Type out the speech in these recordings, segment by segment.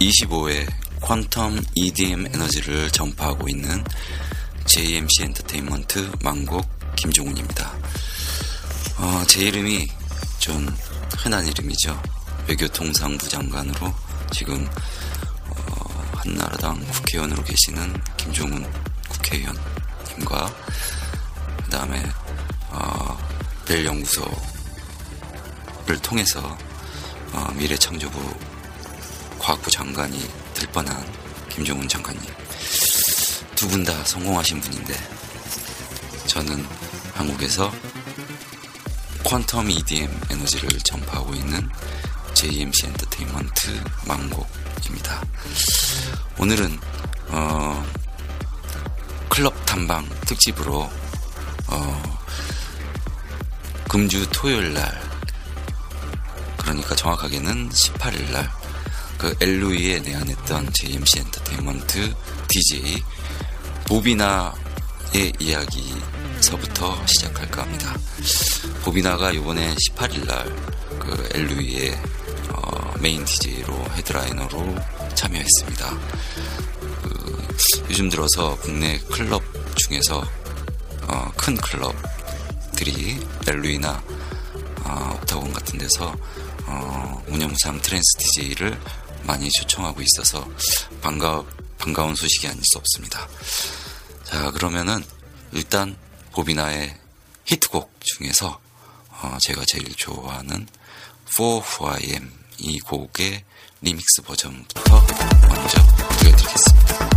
25회 quantum EDM 에너지를 전파하고 있는 JMC 엔터테인먼트 망곡 김종훈입니다. 어, 제 이름이 좀 흔한 이름이죠. 외교통상부 장관으로 지금 어, 한나라당 국회의원으로 계시는 김종훈 국회의원님과 그 다음에 어, 벨 연구소를 통해서 어, 미래창조부 과학부 장관이 될 뻔한 김종훈 장관님 두 분 다 성공하신 분인데 저는 한국에서 퀀텀 EDM 에너지를 전파하고 있는 JMC 엔터테인먼트 망곡입니다. 오늘은 어, 클럽 탐방 특집으로 어, 금주 토요일 날 그러니까 정확하게는 18일 날 그 엘루이에 내한했던 JMC 엔터테인먼트 DJ 보비나의 이야기서부터 시작할까 합니다. 보비나가 이번에 18일 날 그 엘루이의 어, 메인 DJ로 headliner로 참여했습니다. 그 요즘 들어서 국내 클럽 중에서 어, 큰 클럽들이 엘루이나 어, 옥타곤 같은 데서 어, 유명한 trance DJ를 많이 초청하고 있어서 반가, 반가운 소식이 아닐 수 없습니다. 자, 그러면은 일단 보비나의 히트곡 중에서 어, 제가 제일 좋아하는 For Who I Am 이 곡의 리믹스 버전부터 먼저 들려드리겠습니다.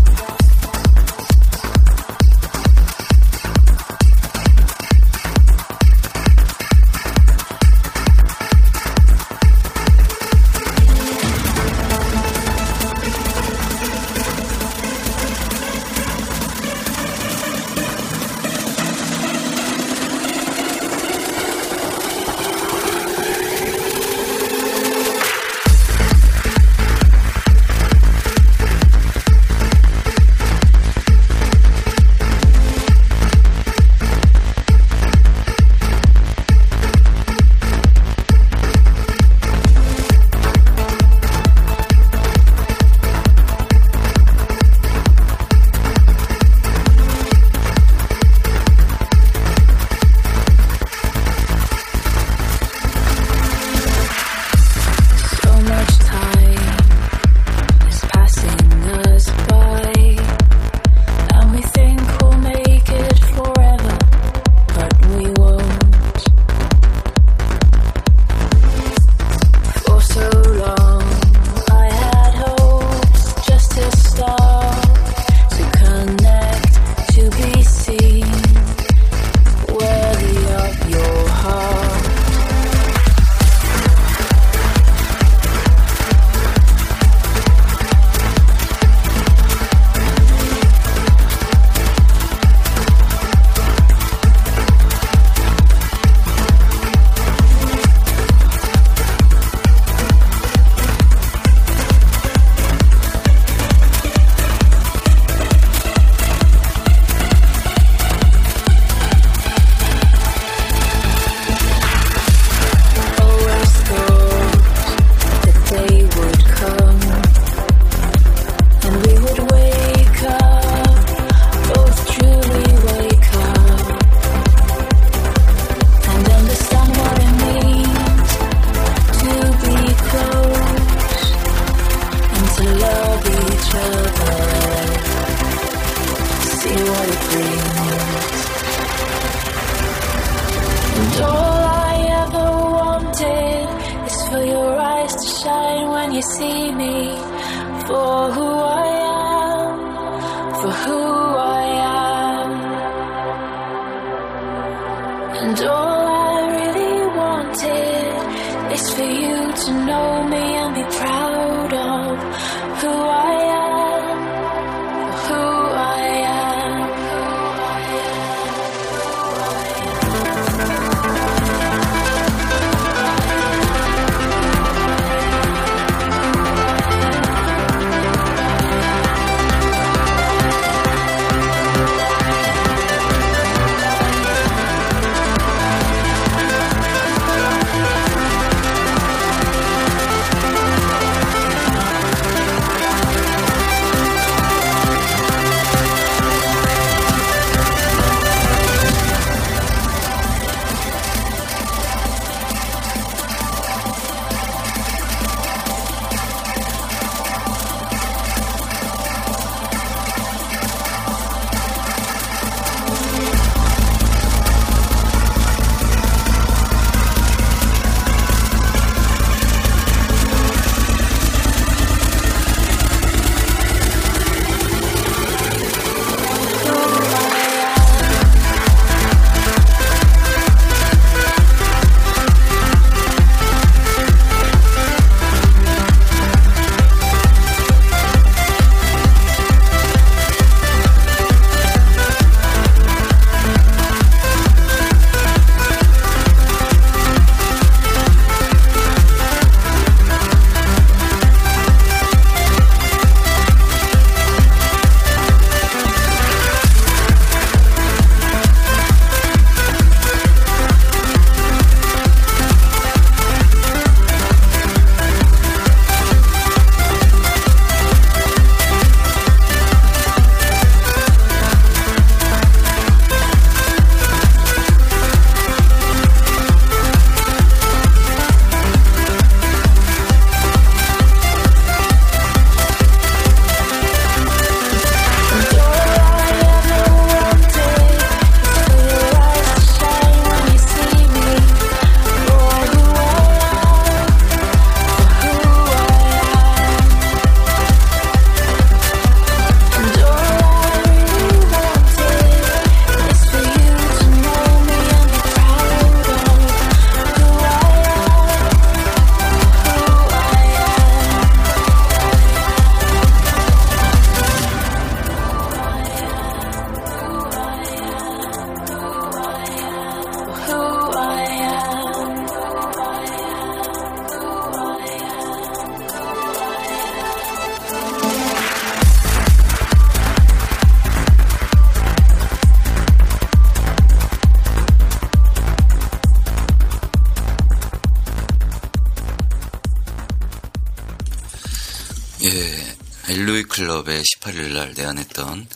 18일 날 내한했던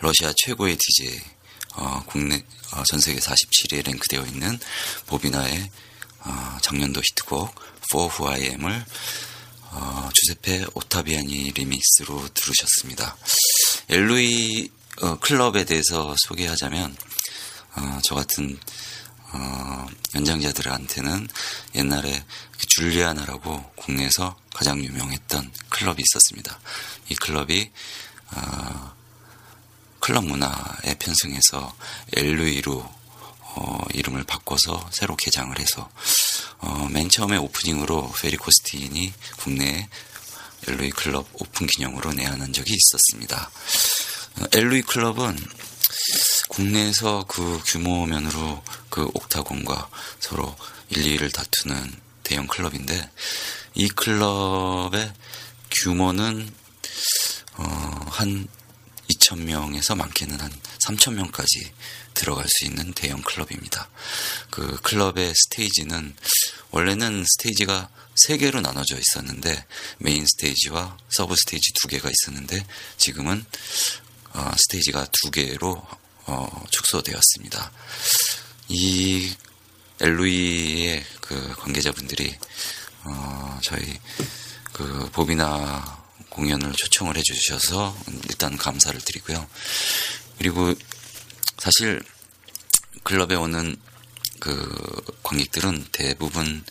러시아 최고의 DJ, 어, 국내, 어, 전 세계 47위에 랭크되어 있는 보비나의 어, 작년도 히트곡 For Who I Am을 어, 주세페 오타비아니 리믹스로 들으셨습니다. 엘루이 어, 클럽에 대해서 소개하자면 어, 저 같은 어, 연장자들한테는 옛날에 줄리아나라고 국내에서 가장 유명했던 클럽이 있었습니다. 이 클럽이 어, 클럽 문화에 편승해서 엘루이로 어, 이름을 바꿔서 새로 개장을 해서 어, 맨 처음에 오프닝으로 페리 코스틴이 국내에 엘루이 클럽 오픈 기념으로 내한한 적이 있었습니다. 어, 엘루이 클럽은 국내에서 그 규모면으로 그 옥타곤과 서로 1, 2위를 다투는 대형 클럽인데 이 클럽의 규모는 어, 한 2,000명에서 많게는 한 3,000명까지 들어갈 수 있는 대형 클럽입니다. 그 클럽의 스테이지는 원래는 스테이지가 세 개로 나눠져 있었는데 메인 스테이지와 서브 스테이지 두 개가 있었는데 지금은 어, 스테이지가 두 개로 어, 축소되었습니다. 이 엘루이의 그 관계자분들이 어, 저희 그 보비나 공연을 초청을 해주셔서 일단 감사를 드리고요. 그리고 사실 클럽에 오는 그 관객들은 대부분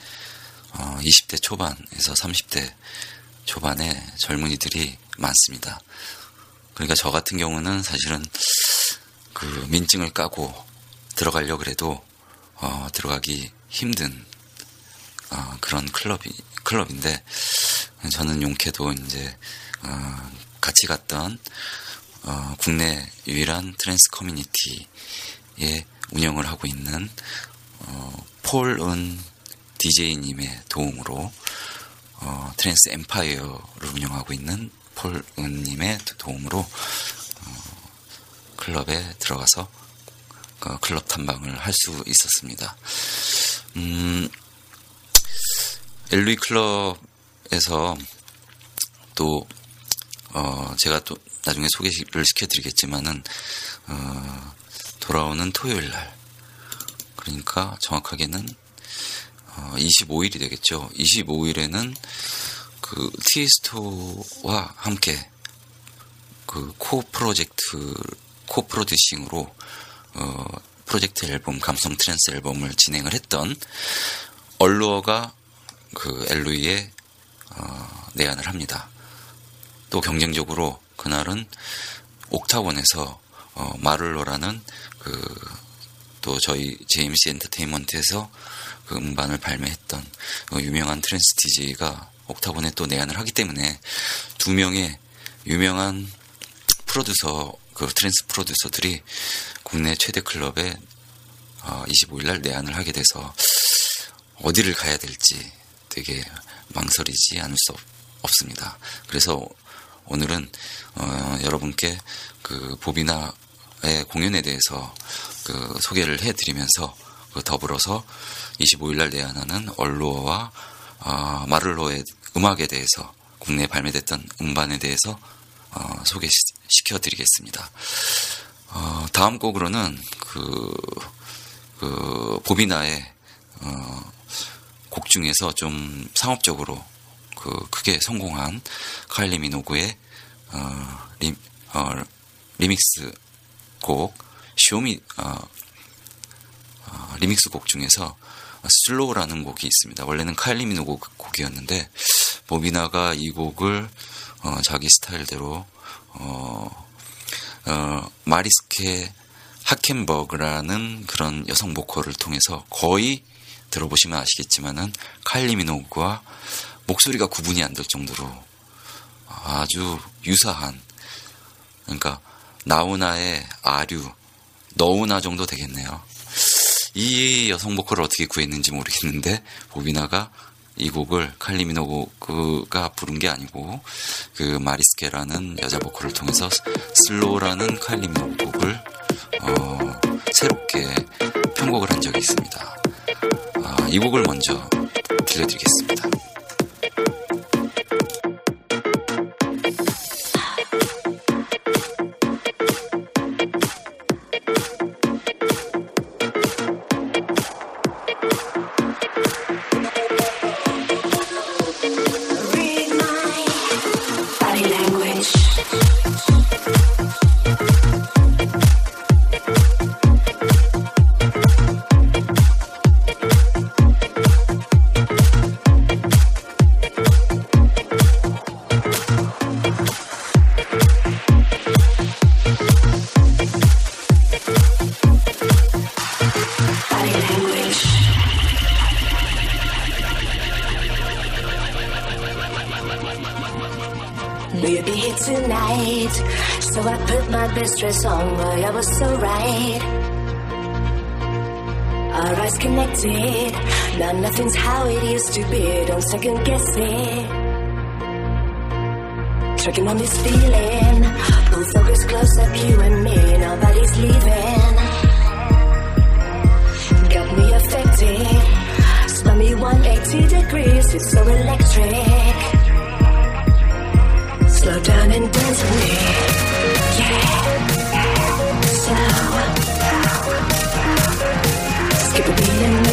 어, 20대 초반에서 30대 초반에 젊은이들이 많습니다. 그러니까 저 같은 경우는 사실은 그 민증을 까고 들어가려 그래도 어, 들어가기 힘든 어, 그런 클럽이 클럽인데 저는 용케도 이제 어, 같이 갔던 어, 국내 유일한 trance 커뮤니티에 운영을 하고 있는 어, 폴은 DJ님의 도움으로 어, 트랜스 엠파이어를 운영하고 있는 폴은님의 도움으로 어, 클럽에 들어가서 어, 클럽 탐방을 할 수 있었습니다. 음, 엘루이 클럽에서 또 어, 제가 또 나중에 소개를 시켜드리겠지만은 어, 돌아오는 토요일 날 그러니까 정확하게는 어, 25일이 되겠죠. 25일에는 그 티스토와 함께 그 co-project co-producing으로 어, 프로젝트 앨범 감성 trance 앨범을 진행을 했던 얼루어가 그 엘루이에 어, 내한을 합니다. 또 경쟁적으로 그날은 옥타곤에서 어, 마를로라는 그 또 저희 JMC 엔터테인먼트에서 그 음반을 발매했던 그 유명한 trance DJ가 옥타곤에 또 내한을 하기 때문에 두 명의 유명한 프로듀서 그 trance 프로듀서들이 국내 최대 클럽에 어, 25일 날 내한을 하게 돼서 어디를 가야 될지 되게 망설이지 않을 수 없, 습니다 그래서 오늘은 어, 여러분께 그 보비나의 공연에 대해서 그 소개를 해드리면서 그 더불어서 25일 날 내한하는 얼루어와 어, 마를로의 음악에 대해서 국내에 발매됐던 음반에 대해서 어, 소개시켜 드리겠습니다. 어, 다음 곡으로는 그, 그 보비나의 어, 곡 중에서 좀 상업적으로 그 크게 성공한 카일리 미노그의 어, 리, 어, 리믹스 곡 Show Me 어, 어, 리믹스 곡 중에서 Slow라는 곡이 있습니다. 원래는 카일리 미노그 곡이었는데 보비나가 이 곡을 어, 자기 스타일대로 어, 어, 마리스케 하켄버그라는 그런 여성 보컬을 통해서 거의 들어보시면 아시겠지만은 카일리 미노그와 목소리가 구분이 안 될 정도로 아주 유사한 그러니까 나우나의 아류 너우나 정도 되겠네요. 이 여성 보컬을 어떻게 구했는지 모르겠는데 보비나가 이 곡을 칼리미노가 부른 게 아니고 그 마리스케라는 여자 보컬을 통해서 슬로우라는 칼리미노 곡을 어, 새롭게 편곡을 한 적이 있습니다. 아, 이 곡을 먼저 들려드리겠습니다. be here tonight. So I put my best dress on, boy, I was so right. Our eyes connected, now nothing's how it used to be. Don't second guess it. Tricking on this feeling, pull focus close up, you and me. Nobody's leaving. Got me affected, spun me 180 degrees. It's so electric. Slow down and dance with me. Yeah. Slow. Skip a beat and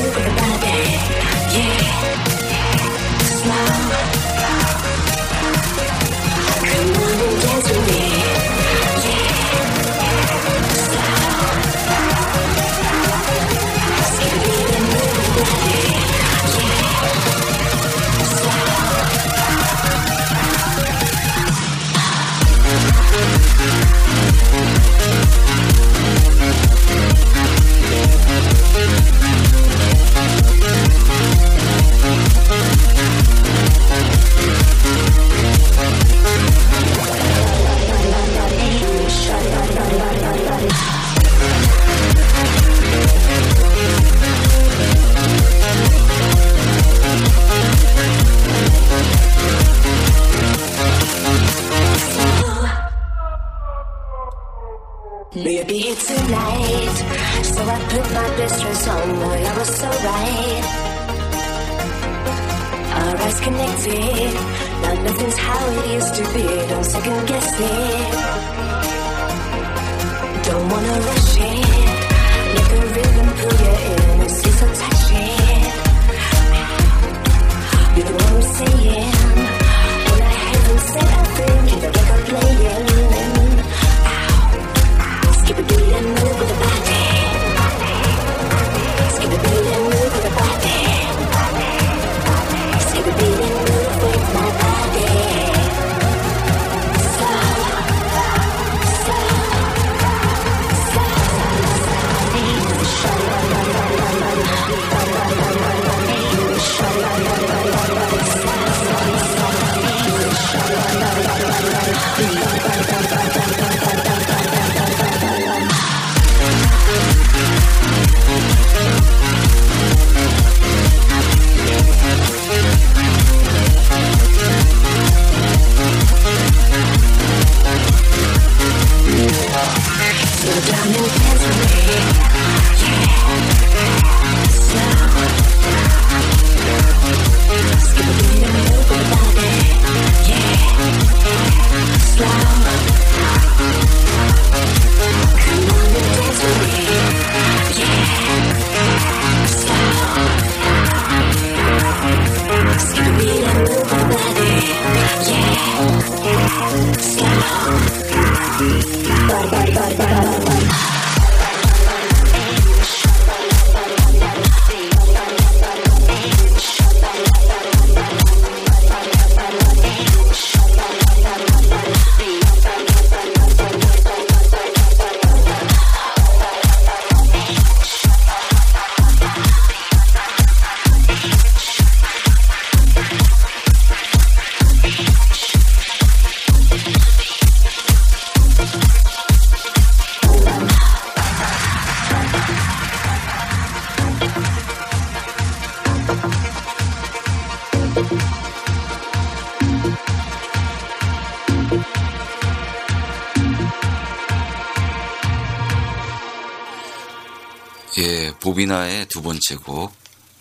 보비나의 두 번째 곡,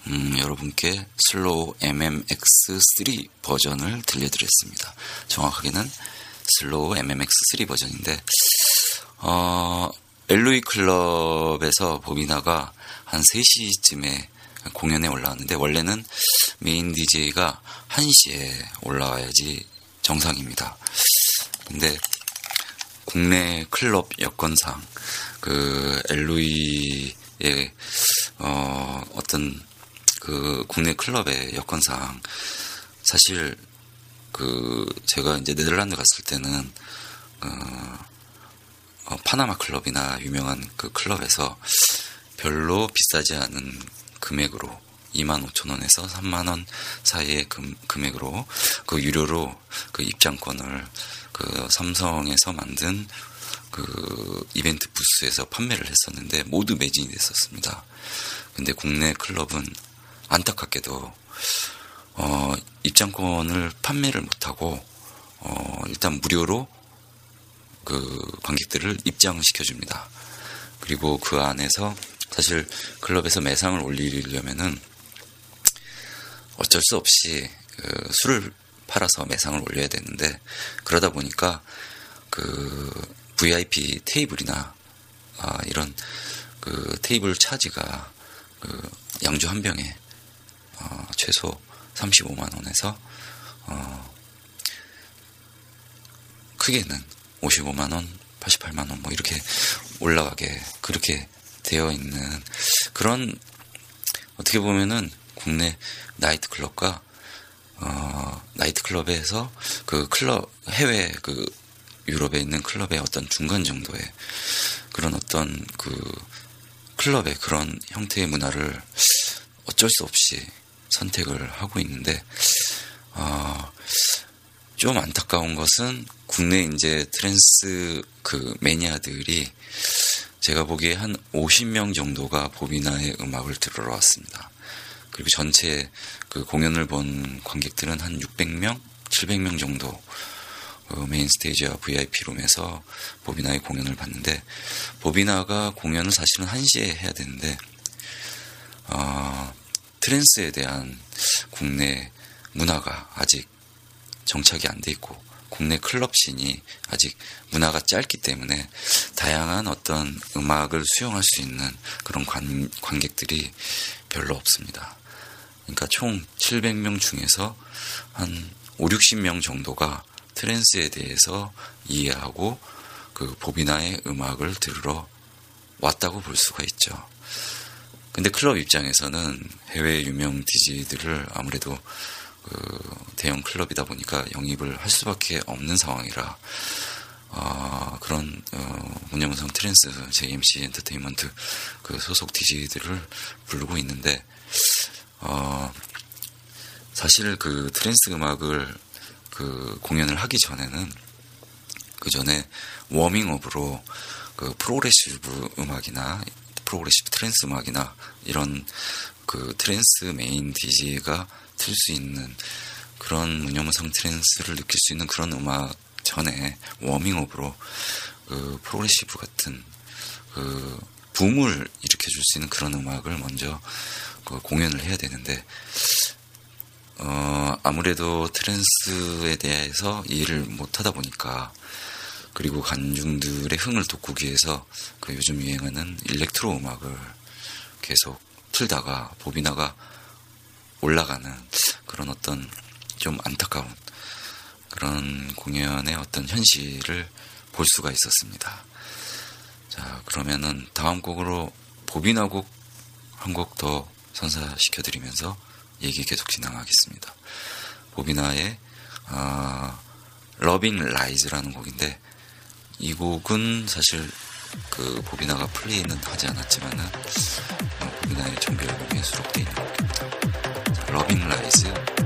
음, 여러분께 Slow MMX3 버전을 들려드렸습니다. 정확하게는 Slow MMX3 버전인데, 어, 엘루이 클럽에서 보비나가 한 3시쯤에 공연에 올라왔는데, 원래는 메인 DJ가 1시에 올라와야지 정상입니다. 근데 국내 클럽 여건상 그 엘로이 의어 어떤 그 국내 클럽의 여건상 사실 그 제가 이제 네덜란드 갔을 때는 어, 어, 파나마 클럽이나 유명한 그 클럽에서 별로 비싸지 않은 금액으로 25,000원에서 3만원 사이의 금, 금액으로 그 유료로 그 입장권을 그 삼성에서 만든 그 이벤트 부스에서 판매를 했었는데 모두 매진이 됐었습니다. 근데 국내 클럽은 안타깝게도 어, 입장권을 판매를 못하고 어, 일단 무료로 그 관객들을 입장시켜 줍니다. 그리고 그 안에서 사실 클럽에서 매상을 올리려면은 어쩔 수 없이 그 술을 팔아서 매상을 올려야 되는데 그러다 보니까 그 VIP 테이블이나 아, 이런 그 테이블 차지가 그 양주 한 병에 어, 최소 35만 원에서 어, 크게는 55만 원, 88만 원 뭐 이렇게 올라가게 그렇게 되어 있는 그런 어떻게 보면은 국내 나이트 클럽과 어, 나이트 클럽에서 그 클럽 해외 그 유럽에 있는 클럽의 어떤 중간 정도의 그런 어떤 그 클럽의 그런 형태의 문화를 어쩔 수 없이 선택을 하고 있는데 어, 좀 안타까운 것은 국내 이제 trance 그 매니아들이 제가 보기에 한 50명 정도가 보비나의 음악을 들으러 왔습니다. 그리고 전체 그 공연을 본 관객들은 한 600명, 700명 정도 그 main stage와 VIP 룸에서 보비나의 공연을 봤는데 보비나가 공연을 사실은 1시에 해야 되는데 어, trance에 대한 국내 문화가 아직 정착이 안 돼 있고 국내 클럽 씬이 아직 문화가 짧기 때문에 다양한 어떤 음악을 수용할 수 있는 그런 관, 관객들이 별로 없습니다. 그러니까 총 700명 중에서 한 5, 60명 정도가 트랜스에 대해서 이해하고 그 보비나의 음악을 들으러 왔다고 볼 수가 있죠. 근데 클럽 입장에서는 해외 유명 DJ들을 아무래도 그 대형 클럽이다 보니까 영입을 할 수밖에 없는 상황이라 어, 그런 어, 문영성 trance JMC 엔터테인먼트 그 소속 DJ들을 부르고 있는데 어, 사실 그 trance 음악을 그 공연을 하기 전에는 그 전에 워밍업으로 그 progressive 음악이나 progressive trance 음악이나 이런 그 trance main DJ가 틀 수 있는 그런 문영성 trance를 느낄 수 있는 그런 음악 전에 워밍업으로 그 progressive 같은 그 붐을 일으켜 줄 수 있는 그런 음악을 먼저 그 공연을 해야 되는데 어 아무래도 trance에 대해서 이해를 못 하다 보니까 그리고 관중들의 흥을 돋구기 위해서 그 요즘 유행하는 일렉트로 음악을 계속 틀다가 보비나가 올라가는 그런 어떤 좀 안타까운 그런 공연의 어떤 현실을 볼 수가 있었습니다. 자, 그러면은 다음 곡으로 보비나 곡 한 곡 더 선사시켜드리면서 얘기 계속 진행하겠습니다. 보비나의 아, Loving Lies라는 곡인데 이 곡은 사실 그 보비나가 플레이는 하지 않았지만은 어, 보비나의 정규 앨범에 수록되어 있는 곡입니다. 자, Loving Lies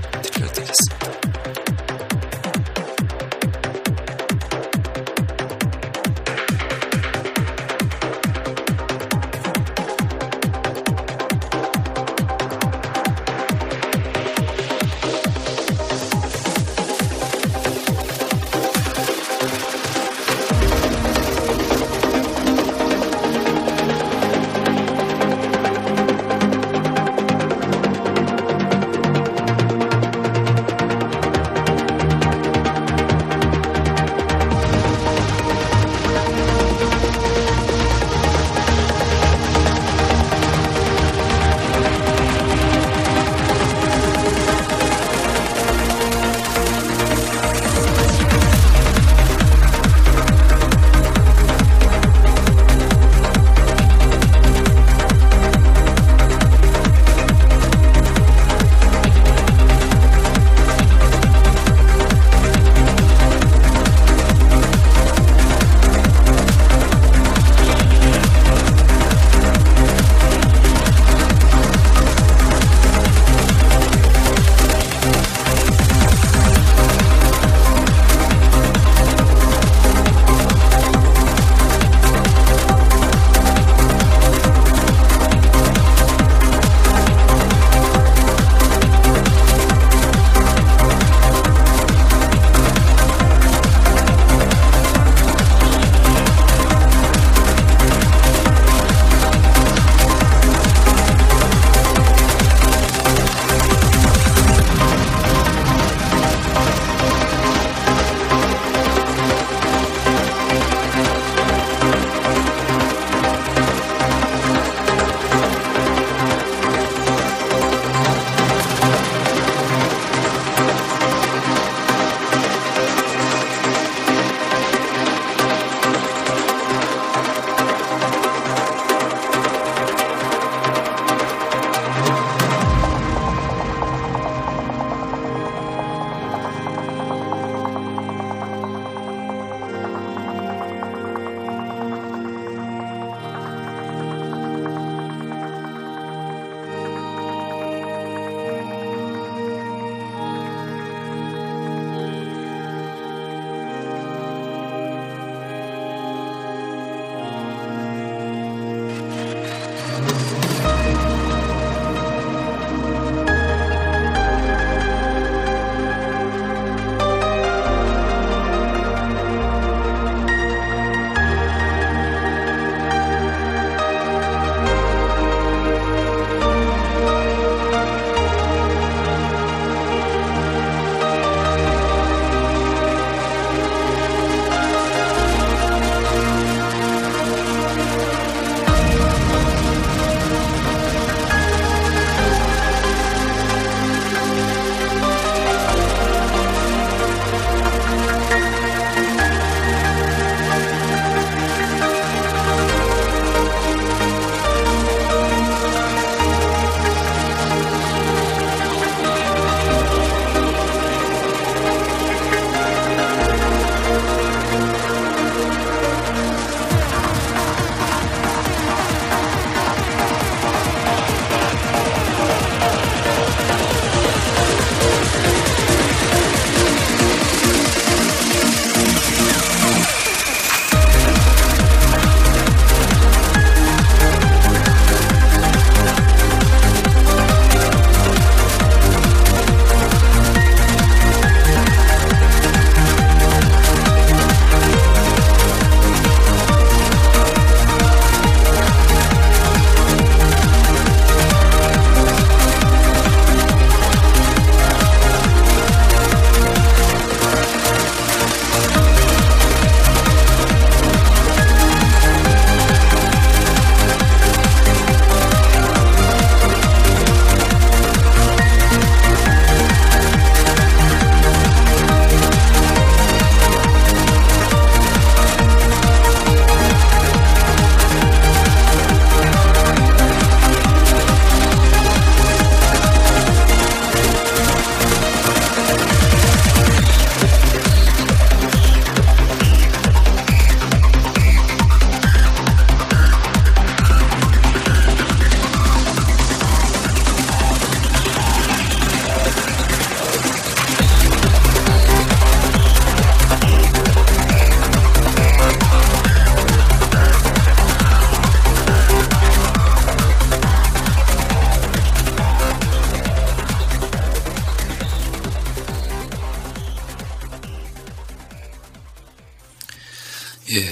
예,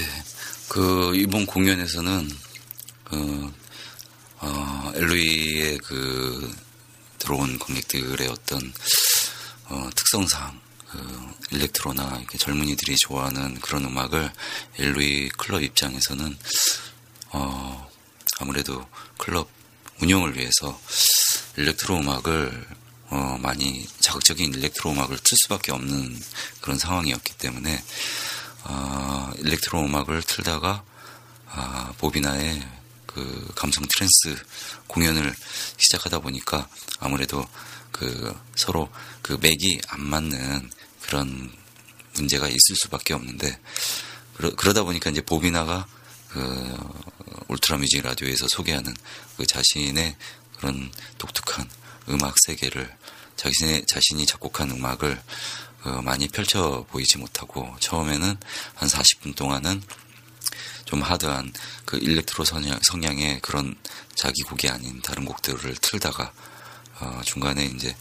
그 이번 공연에서는 그 어, 엘로이의 그 들어온 관객들의 어떤 어, 특성상 그 일렉트로나 이렇게 젊은이들이 좋아하는 그런 음악을 엘로이 클럽 입장에서는 어, 아무래도 클럽 운영을 위해서 일렉트로 음악을 어, 많이 자극적인 일렉트로 음악을 틀 수밖에 없는 그런 상황이었기 때문에 어, electro 음악을 틀다가 아, 보비나의 그 감성 trance 공연을 시작하다 보니까 아무래도 그 서로 그 맥이 안 맞는 그런 문제가 있을 수밖에 없는데 그러, 그러다 보니까 이제 보비나가 그 Ultra Music Radio에서 소개하는 그 자신의 그런 독특한 음악 세계를 자신의 자신이 작곡한 음악을 그 많이 펼쳐 보이지 못하고 처음에는 한 40분 동안은 좀 hard한 그 electro 성향, 성향 의 그런 자기 곡이 아닌 다른 곡들을 틀다가 어, 중간에 이제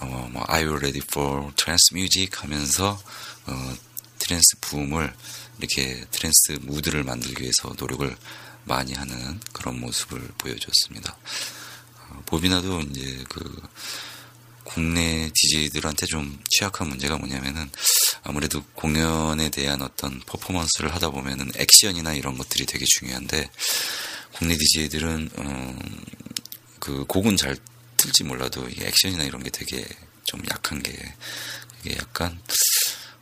어, 뭐 Are you ready for trance music 하면서 어, trance 붐을 이렇게 trance 무드를 만들기 위해서 노력을 많이 하는 그런 모습을 보여줬습니다. 어, 보비나도 이제 그 국내 DJ들한테 좀 취약한 문제가 뭐냐면은 아무래도 공연에 대한 어떤 퍼포먼스를 하다 보면은 액션이나 이런 것들이 되게 중요한데 국내 DJ들은 음, 그 곡은 잘 틀지 몰라도 이 액션이나 이런 게 되게 좀 약한 게 이게 약간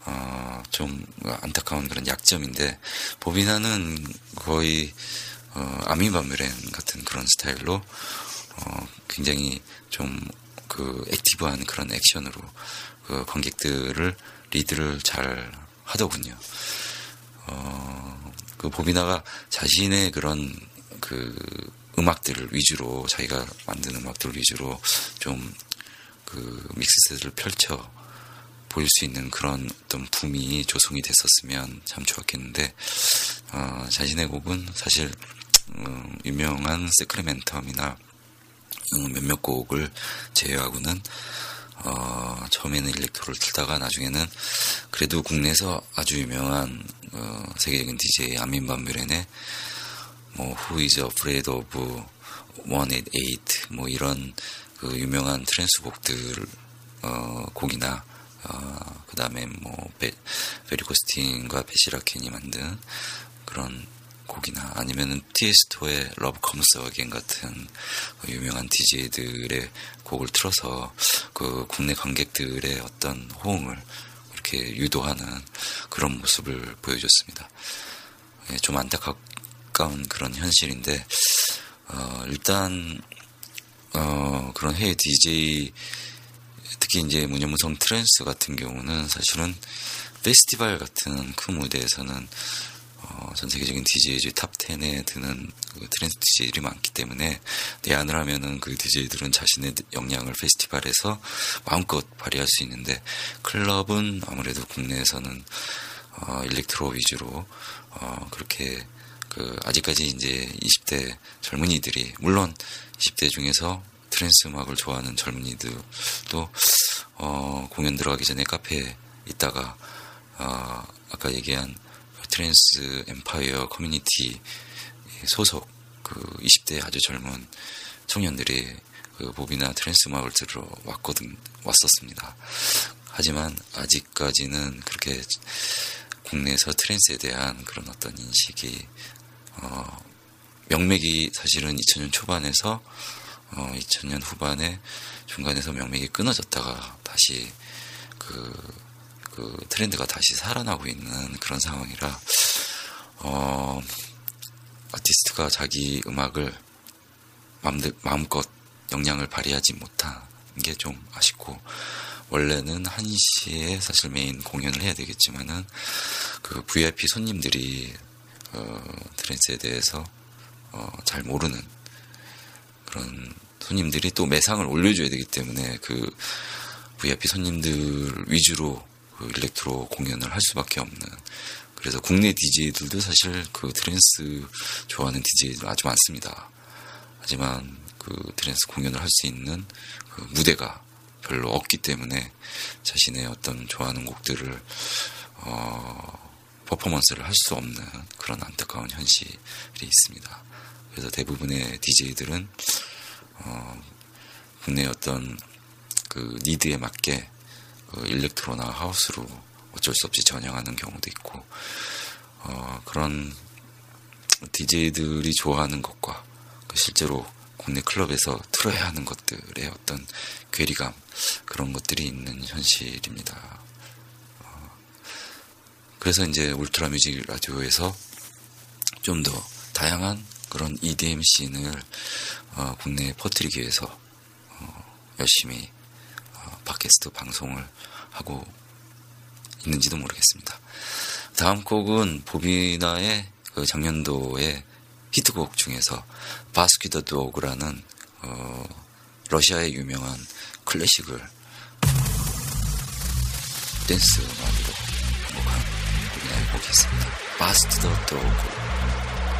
어, 좀 안타까운 그런 약점인데 보비나는 거의 어, Armin van Buuren 같은 그런 스타일로 어, 굉장히 좀 그 active한 그런 액션으로 그 관객들을 리드를 잘 하더군요. 어, 그 보비나가 자신의 그런 그 음악들을 위주로 자기가 만든 음악들 위주로 좀 그 믹스셋을 펼쳐 보일 수 있는 그런 어떤 붐이 조성이 됐었으면 참 좋았겠는데 어, 자신의 곡은 사실 음, 유명한 세크레멘텀이나 음, 몇몇 곡을 제외하고는 어, 처음에는 일렉트로를 틀다가 나중에는 그래도 국내에서 아주 유명한 어, 세계적인 DJ 아민 반뮤렌의 뭐 Who is Afraid of 188뭐 이런 그 유명한 trance 곡들 어, 곡이나 어, 그 다음에 뭐 베, 베리코스틴과 베시라켄이 만든 그런 곡이나 아니면은 Tiësto의 Love Comes Again 같은 그 유명한 DJ들의 곡을 틀어서 그 국내 관객들의 어떤 호응을 이렇게 유도하는 그런 모습을 보여줬습니다. 예, 좀 안타까운 그런 현실인데 어, 일단 어, 그런 해외 DJ 특히 이제 무념무성 trance 같은 경우는 사실은 페스티벌 같은 큰 무대에서는 어, 전 세계적인 DJ들 top 10에 드는 그 trance DJ들이 많기 때문에 내한을 하면은 그 DJ들은 자신의 역량을 페스티벌에서 마음껏 발휘할 수 있는데 클럽은 아무래도 국내에서는 어, electro 위주로 어, 그렇게 그 아직까지 이제 20대 젊은이들이 물론 20대 중에서 trance 음악을 좋아하는 젊은이들도 어, 공연 들어가기 전에 카페에 있다가 어, 아까 얘기한 Trance Empire 커뮤니티 소속 그 20대 아주 젊은 청년들이 그 보비나 trance 음악을 들으러 왔거든 왔었습니다. 하지만 아직까지는 그렇게 국내에서 트랜스에 대한 그런 어떤 인식이 어, 명맥이 사실은 2000년 초반에서 어, 2000년 후반에 중간에서 명맥이 끊어졌다가 다시 그, 그 트렌드가 다시 살아나고 있는 그런 상황이라 어, 아티스트가 자기 음악을 마음대, 마음껏 역량을 발휘하지 못한 게 좀 아쉽고 원래는 1시에 사실 메인 공연을 해야 되겠지만은 그 VIP 손님들이 어, trance에 대해서 어, 잘 모르는 그런 손님들이 또 매상을 올려줘야 되기 때문에 그 VIP 손님들 위주로 그 electro 공연을 할 수밖에 없는 그래서 국내 DJ들도 사실 그 trance 좋아하는 DJ들 아주 많습니다. 하지만 그 trance 공연을 할 수 있는 그 무대가 별로 없기 때문에 자신의 어떤 좋아하는 곡들을 어 퍼포먼스를 할 수 없는 그런 안타까운 현실이 있습니다. 그래서 대부분의 DJ들은 어, 국내 어떤 그 need에 맞게 그 electro나 하우스로 어쩔 수 없이 전향하는 경우도 있고 어, 그런 DJ들이 좋아하는 것과 그 실제로 국내 클럽에서 틀어야 하는 것들의 어떤 괴리감 그런 것들이 있는 현실입니다. 어, 그래서 이제 울트라 뮤직 라디오에서 좀 더 다양한 그런 EDM 씬을 어, 국내에 퍼뜨리기 위해서 어, 열심히 어, 팟캐스트 방송을 하고 있는지도 모르겠습니다. 다음 곡은 보비나의 그 작년도의 히트곡 중에서 바스키더 도그라는 어, 러시아의 유명한 클래식을 댄스 음악으로 한곡한 보비나의 곡이 있습니다. 바스키더 도그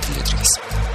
들려드리겠습니다.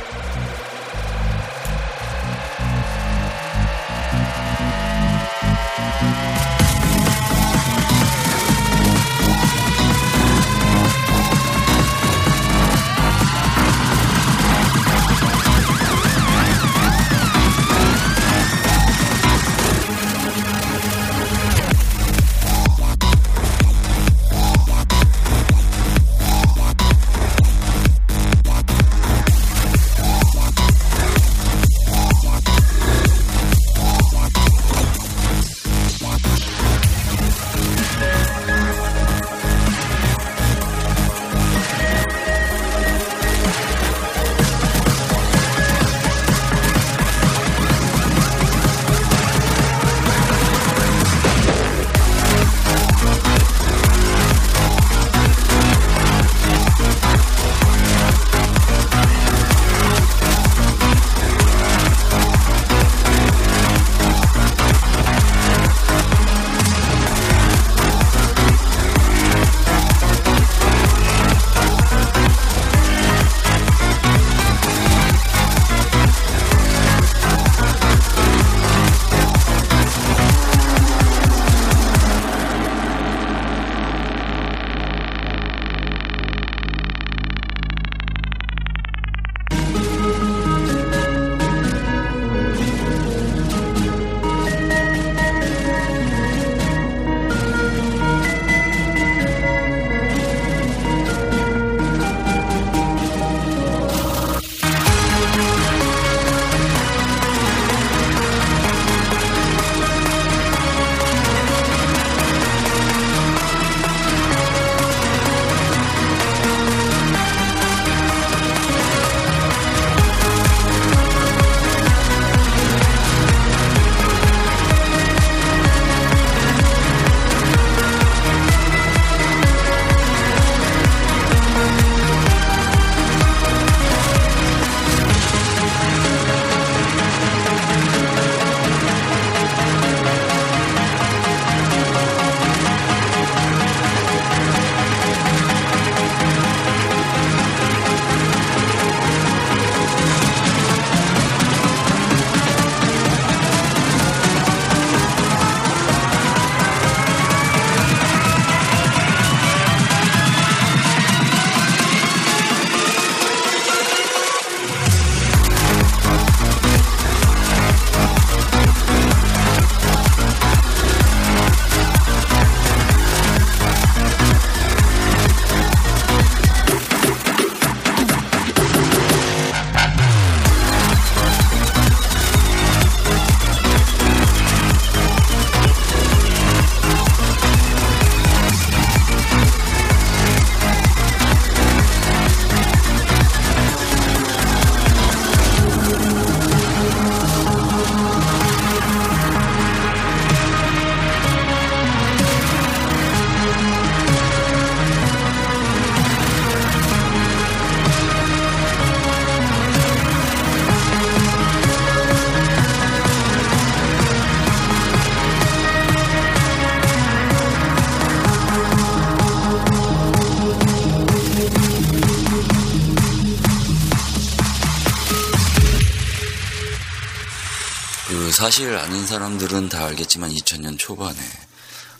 사실 아는 사람들은 다 알겠지만 2000년 초반에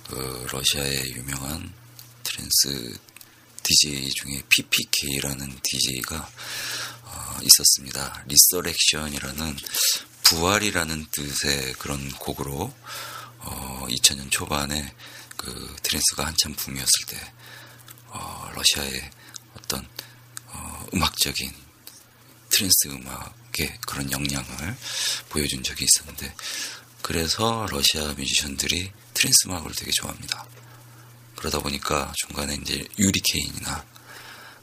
그 러시아의 유명한 trance DJ 중에 PPK라는 DJ가 어, 있었습니다. resurrection이라는 부활이라는 뜻의 그런 곡으로 어, 2000년 초반에 그 trance가 한참 붐이었을 때 어, 러시아의 어떤 어, 음악적인 trance 음악의 그런 역량을 보여준 적이 있었는데 그래서 러시아 뮤지션들이 trance 음악을 되게 좋아합니다. 그러다 보니까 중간에 이제 유리 케인이나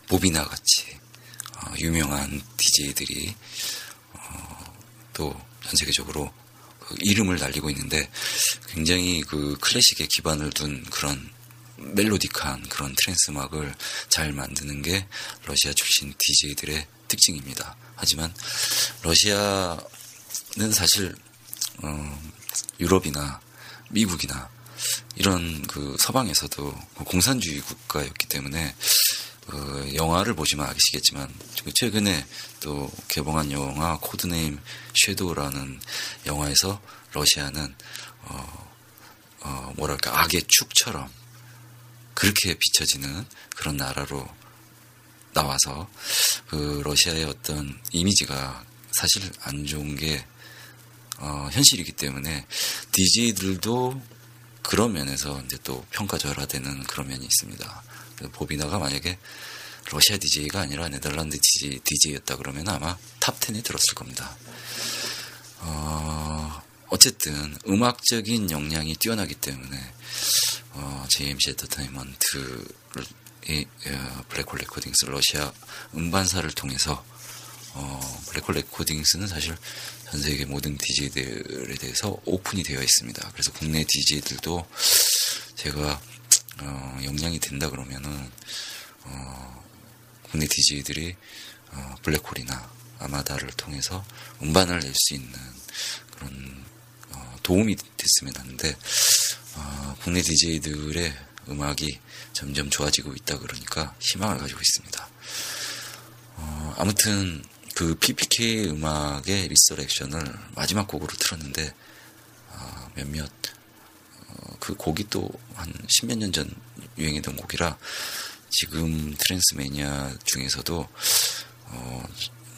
보비나 같이 어, 유명한 DJ들이 어, 또 전 세계적으로 그 이름을 날리고 있는데 굉장히 그 클래식에 기반을 둔 그런 멜로디한 그런 trance 음악을 잘 만드는 게 러시아 출신 DJ들의 특징입니다. 하지만 러시아는 사실 어, 유럽이나 미국이나 이런 그 서방에서도 공산주의 국가였기 때문에 그 영화를 보시면 아시겠지만 최근에 또 개봉한 영화 코드네임 섀도우라는 영화에서 러시아는 어, 어 뭐랄까 악의 축처럼 그렇게 비춰지는 그런 나라로 나와서 그 러시아의 어떤 이미지가 사실 안 좋은 게 어, 현실이기 때문에 DJ들도 그런 면에서 이제 또 평가절하되는 그런 면이 있습니다. 보비나가 만약에 러시아 DJ가 아니라 네덜란드 DJ, DJ였다 그러면 아마 top 10에 들었을 겁니다. 어, 어쨌든 음악적인 역량이 뛰어나기 때문에 어, GMC 엔터테인먼트를 이, 어, 블랙홀 레코딩스 러시아 음반사를 통해서 어, 블랙홀 레코딩스는 사실 전 세계 모든 DJ들에 대해서 오픈이 되어 있습니다. 그래서 국내 DJ들도 제가 어, 역량이 된다 그러면은 어, 국내 DJ들이 어, 블랙홀이나 아마다를 통해서 음반을 낼 수 있는 그런 어, 도움이 됐으면 하는데 어, 국내 DJ들의 음악이 점점 좋아지고 있다 그러니까 희망을 가지고 있습니다. 어, 아무튼 그 PPK 음악의 리서렉션을 마지막 곡으로 틀었는데 어, 몇몇 어, 그 곡이 또 한 십몇 년 전 유행했던 곡이라 지금 trance매니아 중에서도 어,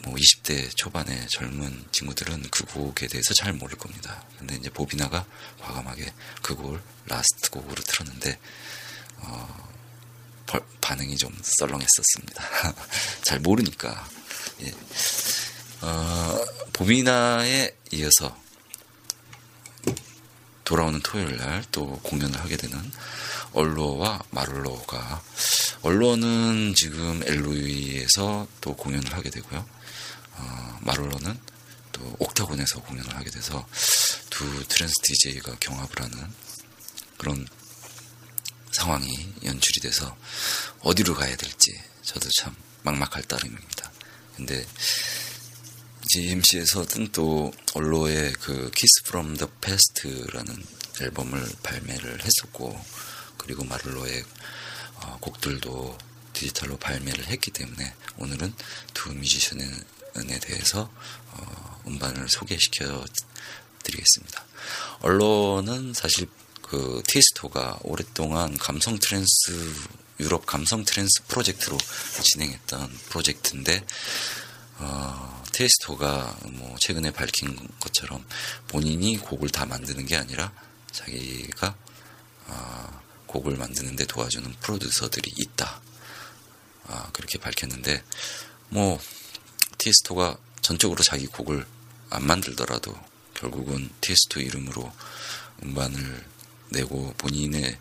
뭐 20대 초반의 젊은 친구들은 그 곡에 대해서 잘 모를 겁니다. 근데 이제 보비나가 과감하게 그 곡을 라스트 곡으로 틀었는데 어, 반응이 좀 썰렁했었습니다. 잘 모르니까. 예. 어, 보비나에 이어서 돌아오는 토요일 날 또 공연을 하게 되는 얼로와 마를로가 얼로는 지금 엘루이에서 또 공연을 하게 되고요. 어, 마를로는 또 옥타곤에서 공연을 하게 돼서 두 trance DJ가 경합을 하는 그런 상황이 연출이 돼서 어디로 가야 될지 저도 참 막막할 따름입니다. 근데 GMC에서는 또 얼로의 그 Kiss from the Past라는 앨범을 발매를 했었고 그리고 마를로의 어, 곡들도 디지털로 발매를 했기 때문에 오늘은 두 뮤지션에 대해서 어, 음반을 소개시켜 드리겠습니다. 얼로는 사실 그 티에스토가 오랫동안 감성 trance 유럽 감성 trance 프로젝트로 진행했던 프로젝트인데 어, 테스토가 뭐 최근에 밝힌 것처럼 본인이 곡을 다 만드는 게 아니라 자기가 어, 곡을 만드는데 도와주는 프로듀서들이 있다. 아, 그렇게 밝혔는데 뭐 티스토가 전적으로 자기 곡을 안 만들더라도 결국은 티스토 이름으로 음반을 내고 본인의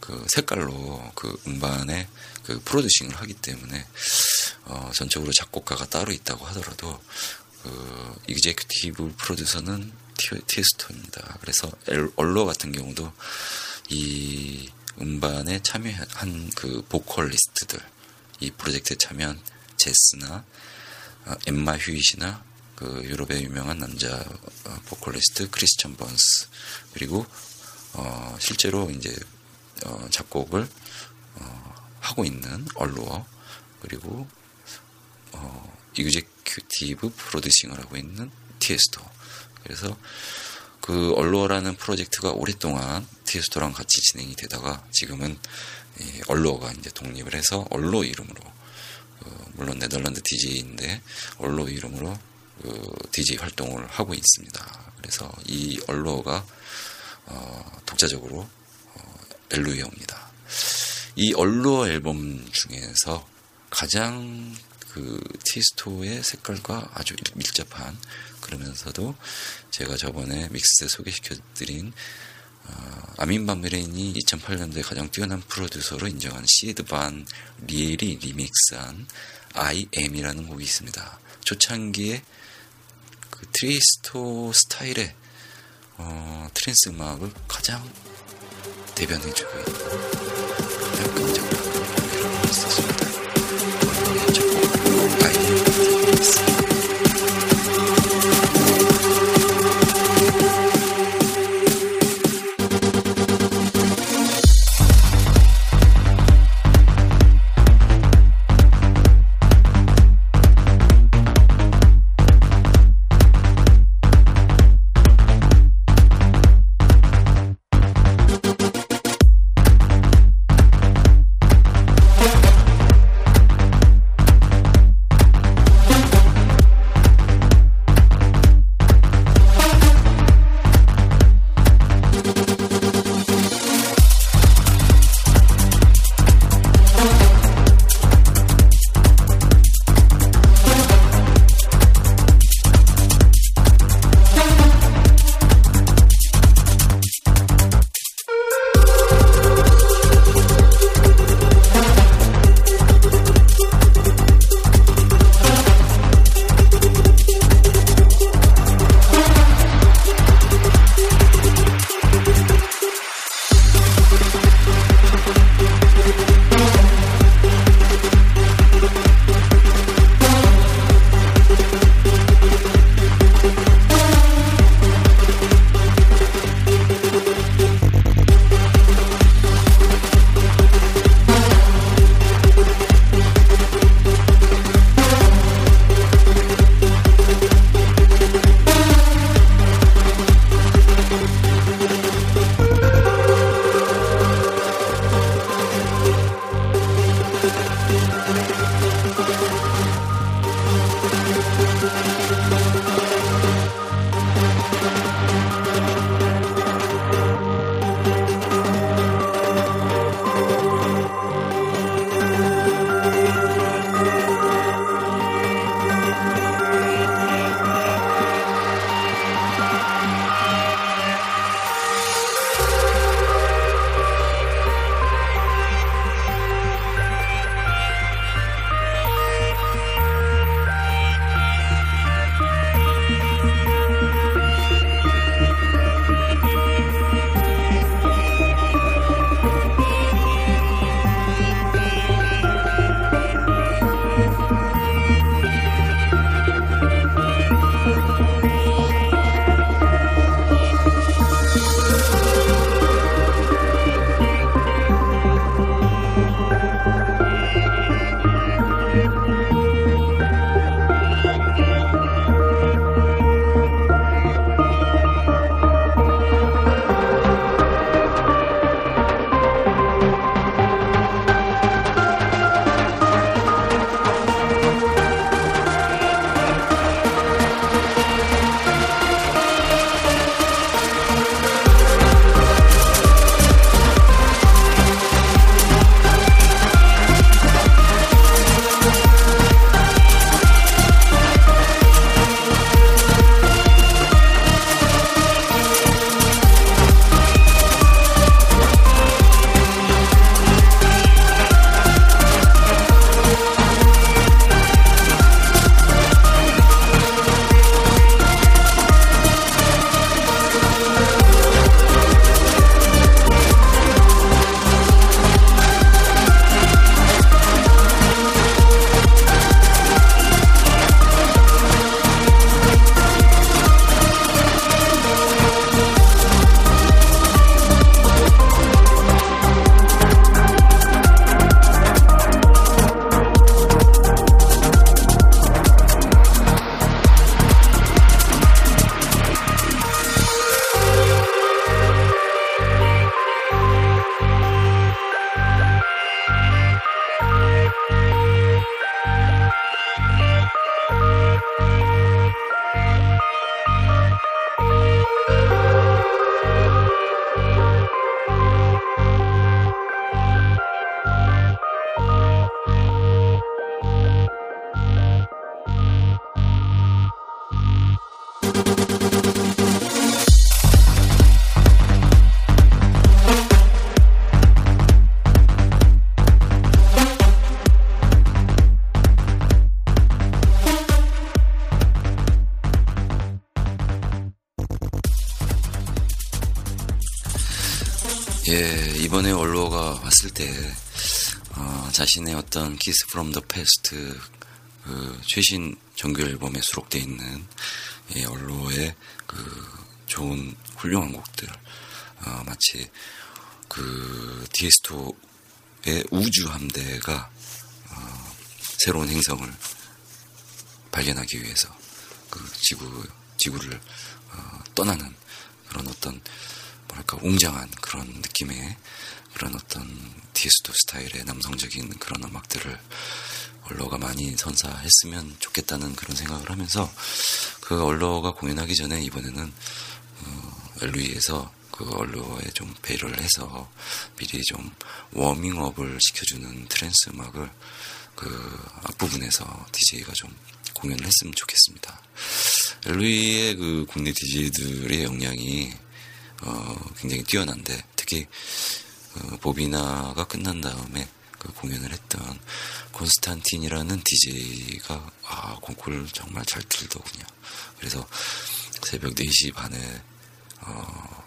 그 색깔로 그 음반에 그 프로듀싱을 하기 때문에 어, 전적으로 작곡가가 따로 있다고 하더라도 그 executive 프로듀서는 티에스토입니다. 그래서 얼로 같은 경우도 이 음반에 참여한 그 보컬리스트들 이 프로젝트에 참여한 제스나 어, 엠마 휴잇이나 그 유럽의 유명한 남자 어, 보컬리스트 크리스천 번스 그리고 어, 실제로 이제 어, 작곡을 어, 하고 있는 얼로어 그리고 어, executive producing을 하고 있는 티에스토 그래서 그 얼로어라는 프로젝트가 오랫동안 티에스토랑 같이 진행이 되다가 지금은 이 얼로어가 이제 독립을 해서 얼로 이름으로 어, 물론 네덜란드 DJ인데 얼로 이름으로 그 DJ 활동을 하고 있습니다. 그래서 이 얼로어가 어, 독자적으로 어, 엘루이어입니다. 이 얼로어 앨범 중에서 가장 그 티스토의 색깔과 아주 밀접한 그러면서도 제가 저번에 믹스 때 소개시켜드린 어, 아민 반메레인이 2008년도에 가장 뛰어난 프로듀서로 인정한 시에드 반 리엘이 리믹스한 I Am이라는 곡이 있습니다. 초창기에 그 티에스토 스타일의 어, trance 음악을 가장 대변해주고 있는 가장 끈적 때, 어, 자신의 어떤 Kiss from the Past, 그, 최신 정규 앨범에 수록되어 있는, 예, 얼로의 그, 좋은, 훌륭한 곡들, 어, 마치, 그, 티에스토의 우주 함대가, 어, 새로운 행성을 발견하기 위해서, 그, 지구, 지구를, 어, 떠나는 그런 어떤, 뭐랄까 웅장한 그런 느낌의 그런 어떤 티에스토 스타일의 남성적인 그런 음악들을 얼러가 많이 선사했으면 좋겠다는 그런 생각을 하면서 그 얼러가 공연하기 전에 이번에는 어, 엘루이에서 그 얼러에 좀 배려를 해서 미리 좀 워밍업을 시켜주는 trance 음악을 그 앞부분에서 DJ가 좀 공연을 했으면 좋겠습니다. LA의 그 국내 DJ들의 역량이 어, 굉장히 뛰어난데 특히 어, 보비나가 끝난 다음에 그 공연을 했던 콘스탄틴이라는 DJ가 아 콩쿠르를 정말 잘 틀더군요. 그래서 새벽 4시 반에 어,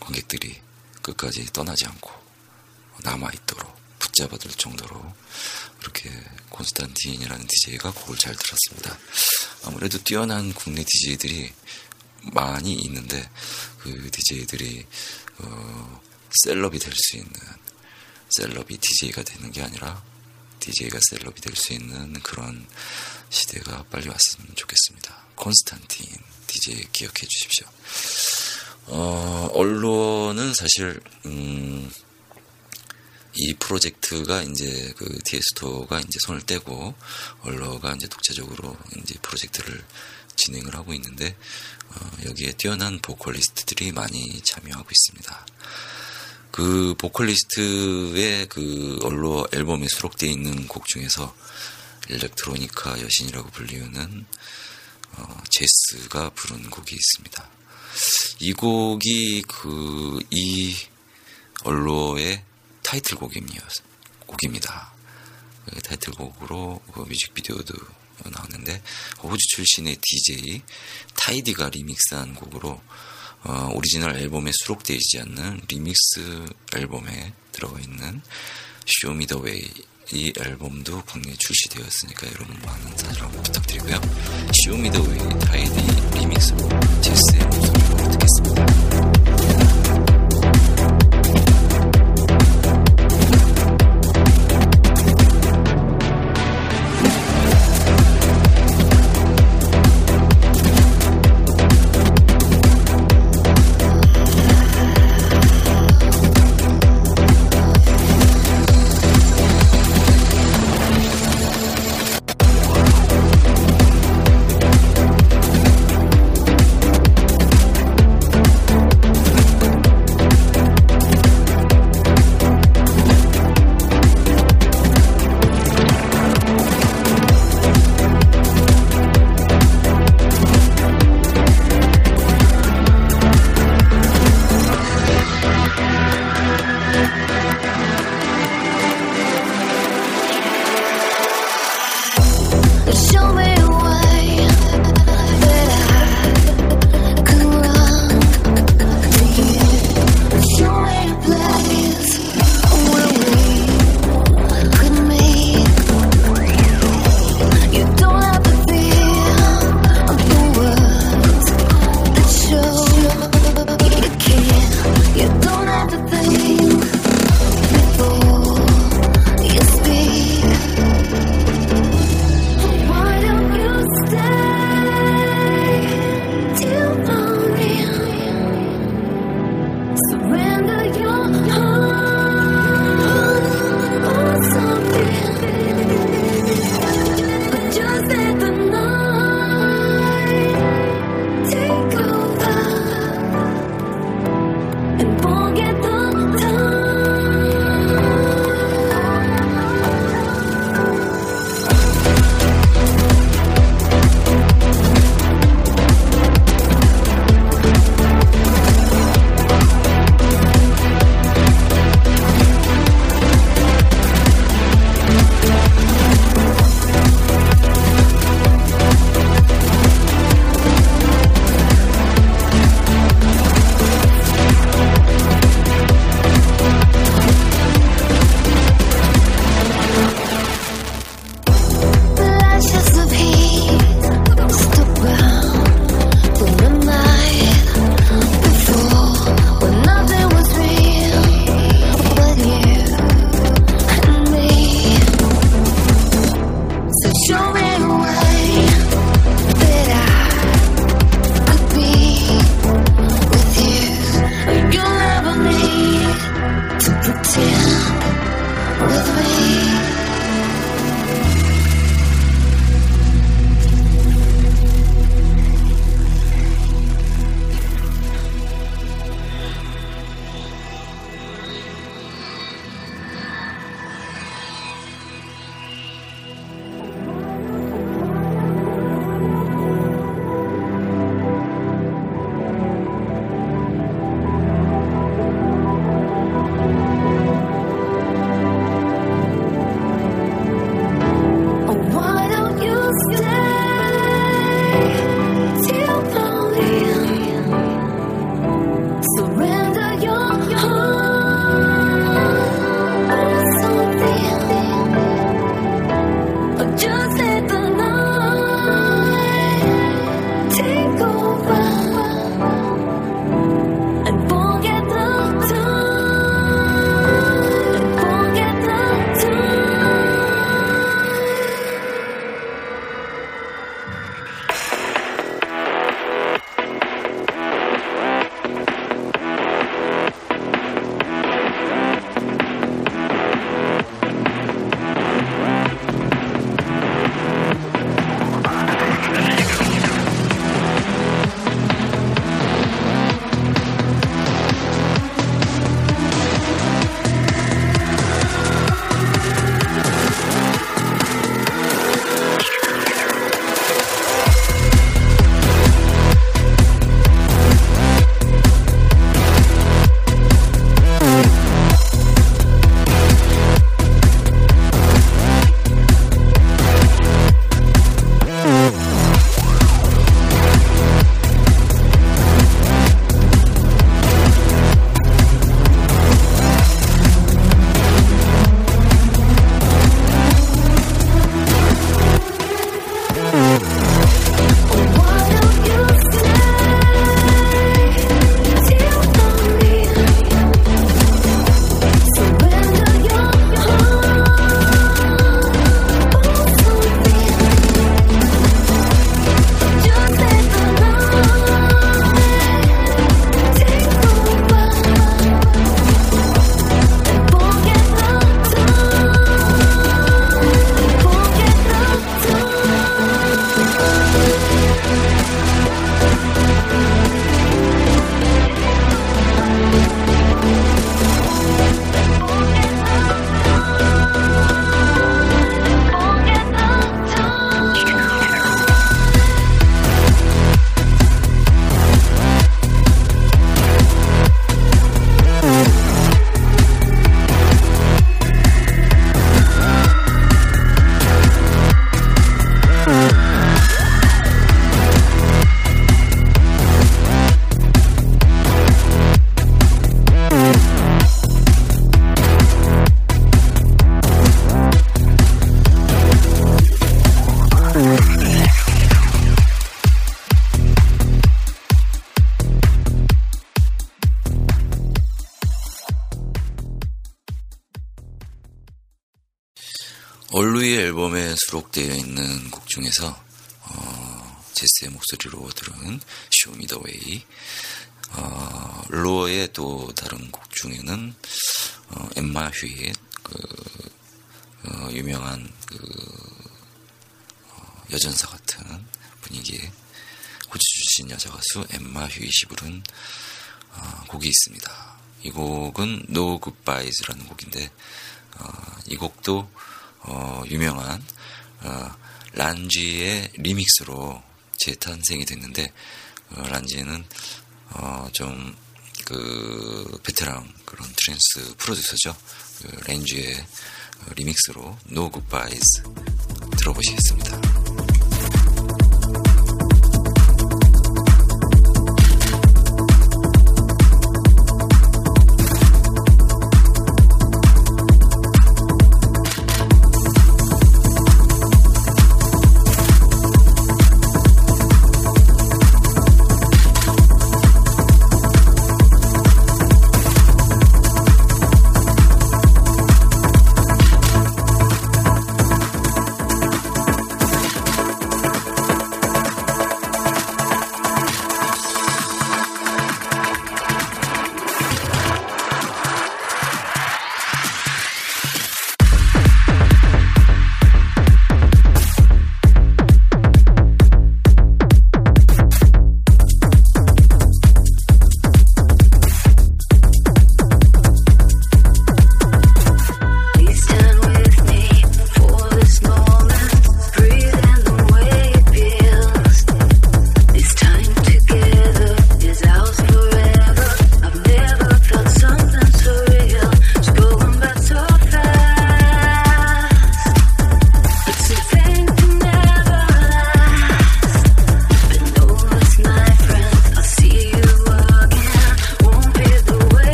관객들이 끝까지 떠나지 않고 남아있도록 붙잡아둘 정도로 그렇게 콘스탄틴이라는 DJ가 곡을 잘 들었습니다. 아무래도 뛰어난 국내 DJ들이 많이 있는데 그 DJ들이 어, 셀럽이 될 수 있는 셀럽이 DJ가 되는 게 아니라 DJ가 셀럽이 될 수 있는 그런 시대가 빨리 왔으면 좋겠습니다. 콘스탄틴 DJ 기억해 주십시오. 어, 언론은 사실 음, 이 프로젝트가 이제 그 디에스토가 이제 손을 떼고 언로가 이제 독자적으로 이제 프로젝트를 진행을 하고 있는데 어, 여기에 뛰어난 보컬리스트들이 많이 참여하고 있습니다. 그 보컬리스트의 그 언로 앨범에 수록되어 있는 곡 중에서 일렉트로니카 여신이라고 불리우는 어, 제스가 부른 곡이 있습니다. 이 곡이 그 이 얼로의 타이틀곡입니다. 곡입니다. 그 타이틀곡으로 그 뮤직비디오도 나왔는데 호주 출신의 DJ 타이디가 리믹스한 곡으로 어, 오리지널 앨범에 수록되어 있지 않는 리믹스 앨범에 들어가 있는 Way 이 앨범도 국내에 출시되었으니까 여러분 많은 사랑 부탁드리고요. Way 타이디 리믹스로 제스의 목소리로 듣겠습니다. 수록되어 있는 곡 중에서 어, 제스의 목소리로 들은 Way 어, 로어의 또 다른 곡 중에는 어, 엠마 휴잇 그 어, 유명한 그 어, 여전사 같은 분위기의 호주 출신 여자 가수 엠마 휴잇이 부른 어, 곡이 있습니다. 이 곡은 No Goodbyes라는 곡인데 어, 이 곡도 어, 유명한 어, Lange의 리믹스로 재탄생이 됐는데 어, Lange는 어, 좀, 그, 베테랑 그런 trance 프로듀서죠. 그 Lange의 어, 리믹스로 No Goodbyes 들어보시겠습니다.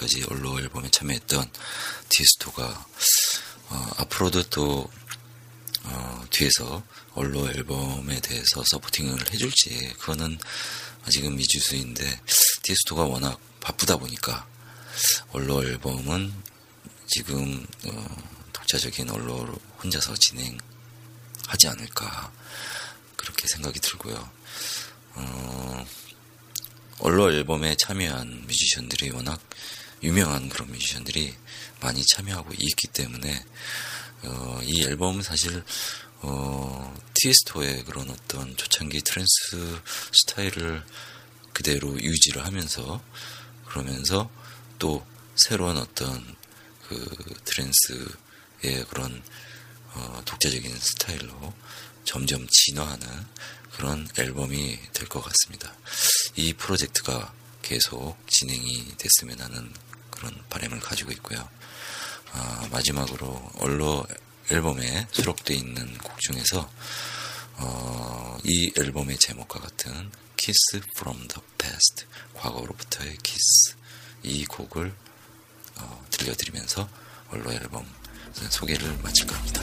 지금까지 올로 앨범에 참여했던 디스토가 어, 앞으로도 또 어, 뒤에서 올로 앨범에 대해서 서포팅을 해줄지 그거는 아직은 미지수인데 디스토가 워낙 바쁘다 보니까 올로 앨범은 지금 어, 독자적인 언로로 혼자서 진행하지 않을까 그렇게 생각이 들고요. 어, Allure 앨범에 참여한 뮤지션들이 워낙 유명한 그런 뮤지션들이 많이 참여하고 있기 때문에 어, 이 앨범은 사실 어, 티에스토의 그런 어떤 초창기 trance 스타일을 그대로 유지를 하면서 그러면서 또 새로운 어떤 그 trance의 그런 어, 독자적인 스타일로 점점 진화하는 그런 앨범이 될 것 같습니다. 이 프로젝트가 계속 진행이 됐으면 하는 그런 바람을 가지고 있고요. 아, 마지막으로 얼로 앨범에 수록되어 있는 곡 중에서 어, 이 앨범의 제목과 같은 Kiss from the Past 과거로부터의 키스 이 곡을 어, 들려드리면서 얼로 앨범 소개를 마칠 겁니다.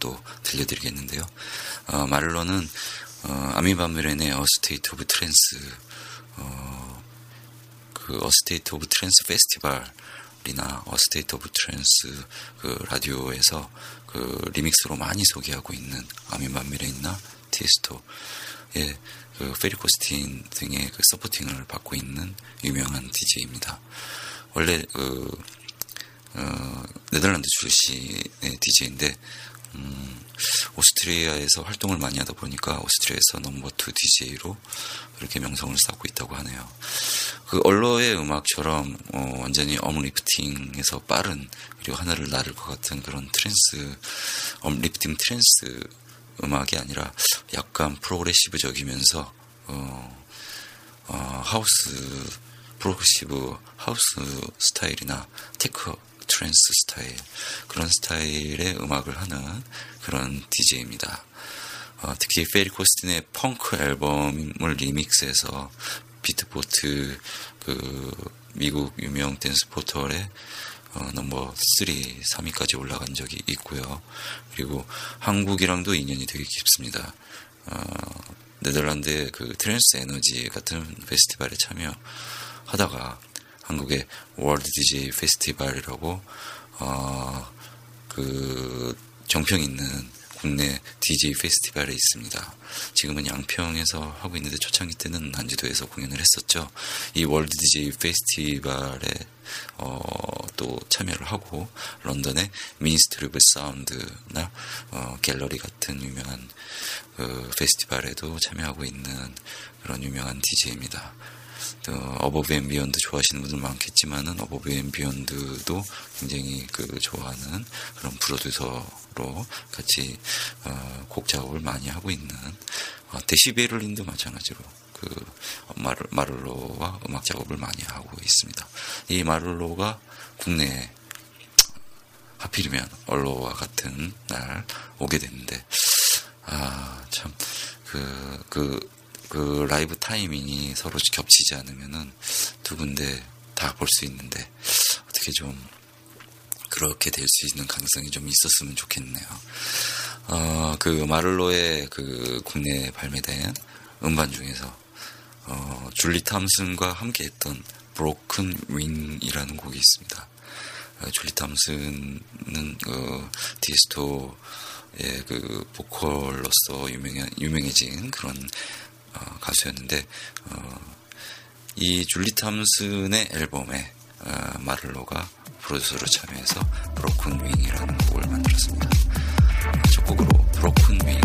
또 들려드리겠는데요. 어, 마를로는 어, 아미바미렌의 어스테이트 오브 트랜스 어, 그 A State of Trance 페스티벌이나 A State of Trance 그 라디오에서 그 리믹스로 많이 소개하고 있는 아미바미렌이나 티에스토 예, 그 Ferry Corsten 등의 그 supporting을 받고 있는 유명한 DJ입니다. 원래 그 어, 네덜란드 출신의 DJ인데 음, 오스트리아에서 활동을 많이 하다 보니까 오스트리아에서 number two DJ로 그렇게 명성을 쌓고 있다고 하네요. 그 Allure의 음악처럼 어, 완전히 uplifting에서 빠른 그리고 하늘을 나를 것 같은 그런 trance uplifting trance 음악이 아니라 약간 progressive적이면서 어, 어, 하우스 progressive house 스타일이나 tech trance 스타일 그런 스타일의 음악을 하는 그런 DJ입니다. 어, 특히 Ferry Corsten의 Punk 앨범을 리믹스해서 Beatport 그 미국 유명 댄스 포털에 어, number 3, 3위까지 올라간 적이 있고요. 그리고 한국이랑도 인연이 되게 깊습니다. 어, 네덜란드의 그 Trance Energy 같은 페스티벌에 참여하다가 한국의 월드 DJ 페스티벌이라고 어, 그 정평 있는 국내 DJ 페스티벌에 있습니다. 지금은 양평에서 하고 있는데 초창기 때는 난지도에서 공연을 했었죠. 이 월드 DJ 페스티벌에 어, 또 참여를 하고 런던의 Ministry of Sound나 어, 갤러리 같은 유명한 그 페스티벌에도 참여하고 있는 그런 유명한 DJ입니다. 또 Above & Beyond 좋아하시는 분들 많겠지만은 Above & Beyond도 굉장히 그 좋아하는 그런 프로듀서로 같이 어, 곡 작업을 많이 하고 있는 어, Dash Berlin도 마찬가지로 그 마르, 마를로와 음악 작업을 많이 하고 있습니다. 이 마를로가 국내에 하필이면 얼로와 같은 날 오게 됐는데 아 참 그 그, 그 라이브 타이밍이 서로 겹치지 않으면은 두 군데 다 볼 수 있는데 어떻게 좀 그렇게 될 수 있는 가능성이 좀 있었으면 좋겠네요. 어, 그 마를로의 그 국내에 발매된 음반 중에서 어, 줄리 탐슨과 함께 했던 브로큰 윙이라는 곡이 있습니다. 어, 줄리 탐슨은 어, 디스토의 그 보컬로서 유명해, 유명해진 그런 어, 가수였는데 어, 이 줄리 탐슨의 앨범에 어, 마를로가 프로듀서로 참여해서 브로큰 윙이라는 곡을 만들었습니다. 첫 곡으로 브로큰 윙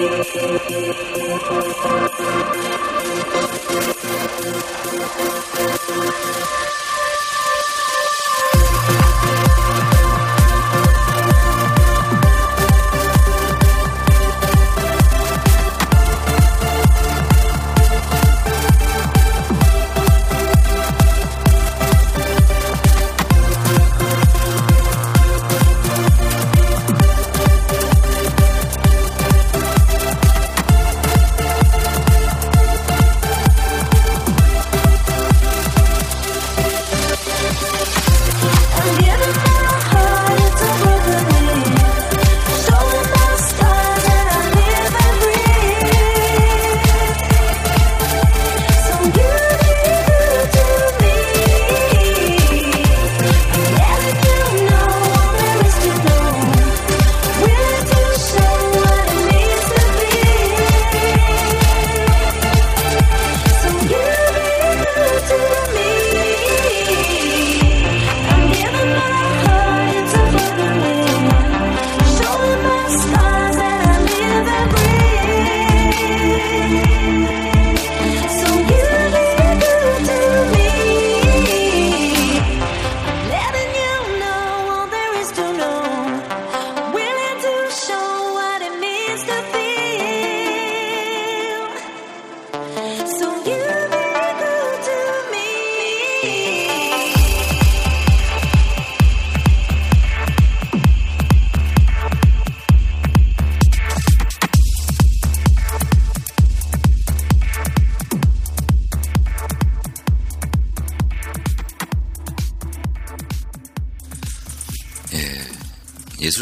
thank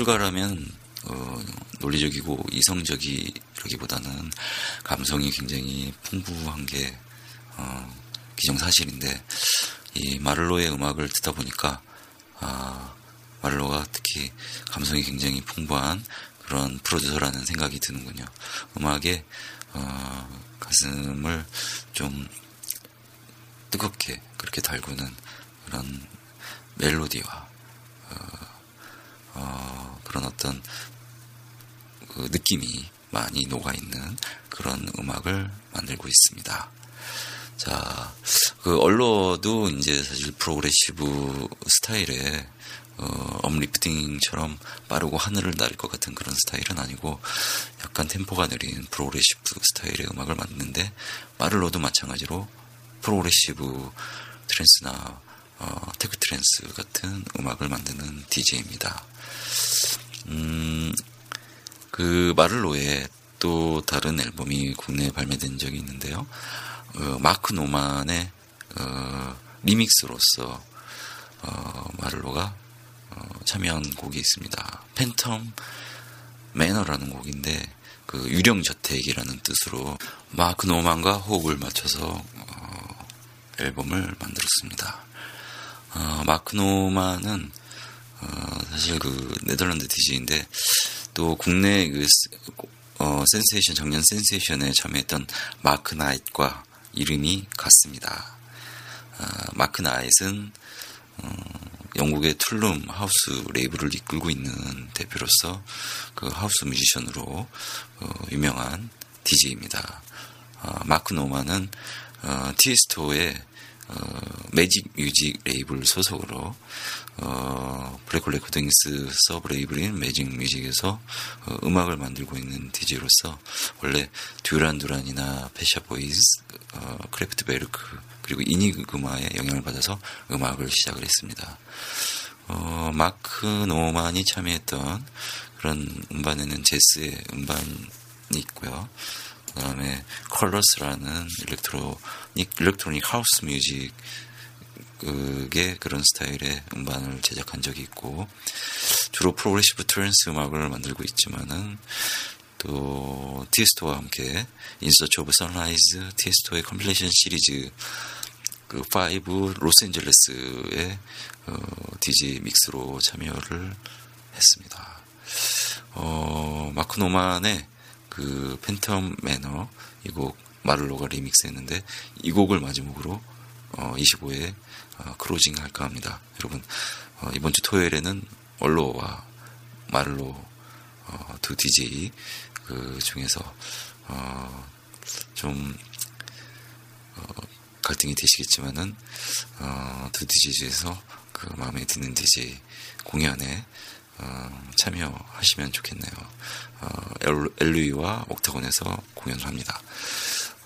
예술가라면 어, 논리적이고 이성적이라기보다는 감성이 굉장히 풍부한 게 어, 기정사실인데 이 마를로의 음악을 듣다 보니까 아, 마를로가 특히 감성이 굉장히 풍부한 그런 프로듀서라는 생각이 드는군요. 음악에 어, 가슴을 좀 뜨겁게 그렇게 달구는 그런 멜로디와 어, 그런 어떤 그 느낌이 많이 녹아있는 그런 음악을 만들고 있습니다. 자, 그 Allure도 이제 사실 progressive 스타일의 어, uplifting처럼 빠르고 하늘을 날것 같은 그런 스타일은 아니고 약간 템포가 느린 progressive 스타일의 음악을 만드는데 마를로도 마찬가지로 progressive trance나 어, tech trance 같은 음악을 만드는 DJ입니다. 음, 그 마를로의 또 다른 앨범이 국내에 발매된 적이 있는데요. 어, Mark Norman의 어, 리믹스로서 어, 마를로가 어, 참여한 곡이 있습니다. 팬텀 Manor라는 곡인데 그 유령 저택이라는 뜻으로 Mark Norman과 호흡을 맞춰서 어, 앨범을 만들었습니다. 어, Mark Norman은 어, 사실 그 네덜란드 DJ인데 또 국내 그 스- 어, Sensation 작년 Sensation에 참여했던 Mark Knight과 이름이 같습니다. 아, Mark Knight은 어, 영국의 Toolroom 하우스 레이블을 이끌고 있는 대표로서 그 하우스 뮤지션으로 어, 유명한 DJ입니다. Mark Norman은 어, 티에스토의 어, Magik Muzik 레이블 소속으로 어, Black Hole Recordings sub label인 Magik Muzik에서 어, 음악을 만들고 있는 DJ로서 원래 Duran Duran이나 Pet Shop Boys, 어, Kraftwerk 그리고 Enigma의 영향을 받아서 음악을 시작을 했습니다. 어, Mark Norman이 참여했던 그런 음반에는 Jes의 음반이 있고요. 그 다음에 Colours라는 electronic, electronic house music 그게 그런 스타일의 음반을 제작한 적이 있고 주로 progressive trance 음악을 만들고 있지만은 또 티에스토와 함께 In Search of Sunrise 티에스토의 compilation 시리즈 그 5 로스앤젤레스의 어, DJ mix로 참여를 했습니다. 어, Mark Norman의 그 Phantom Manor 이 곡 마를로가 리믹스했는데 이 곡을 마지막으로 어, 25회 어, closing 할까 합니다. 여러분 어, 이번 주 토요일에는 Allure와 말로 어, 두 DJ 그 중에서 어, 좀 어, 갈등이 되시겠지만은 어, 두 DJ 중에서 그 마음에 드는 DJ 공연에 어, 참여하시면 좋겠네요. 어, 엘- 엘루이와 옥타곤에서 공연을 합니다.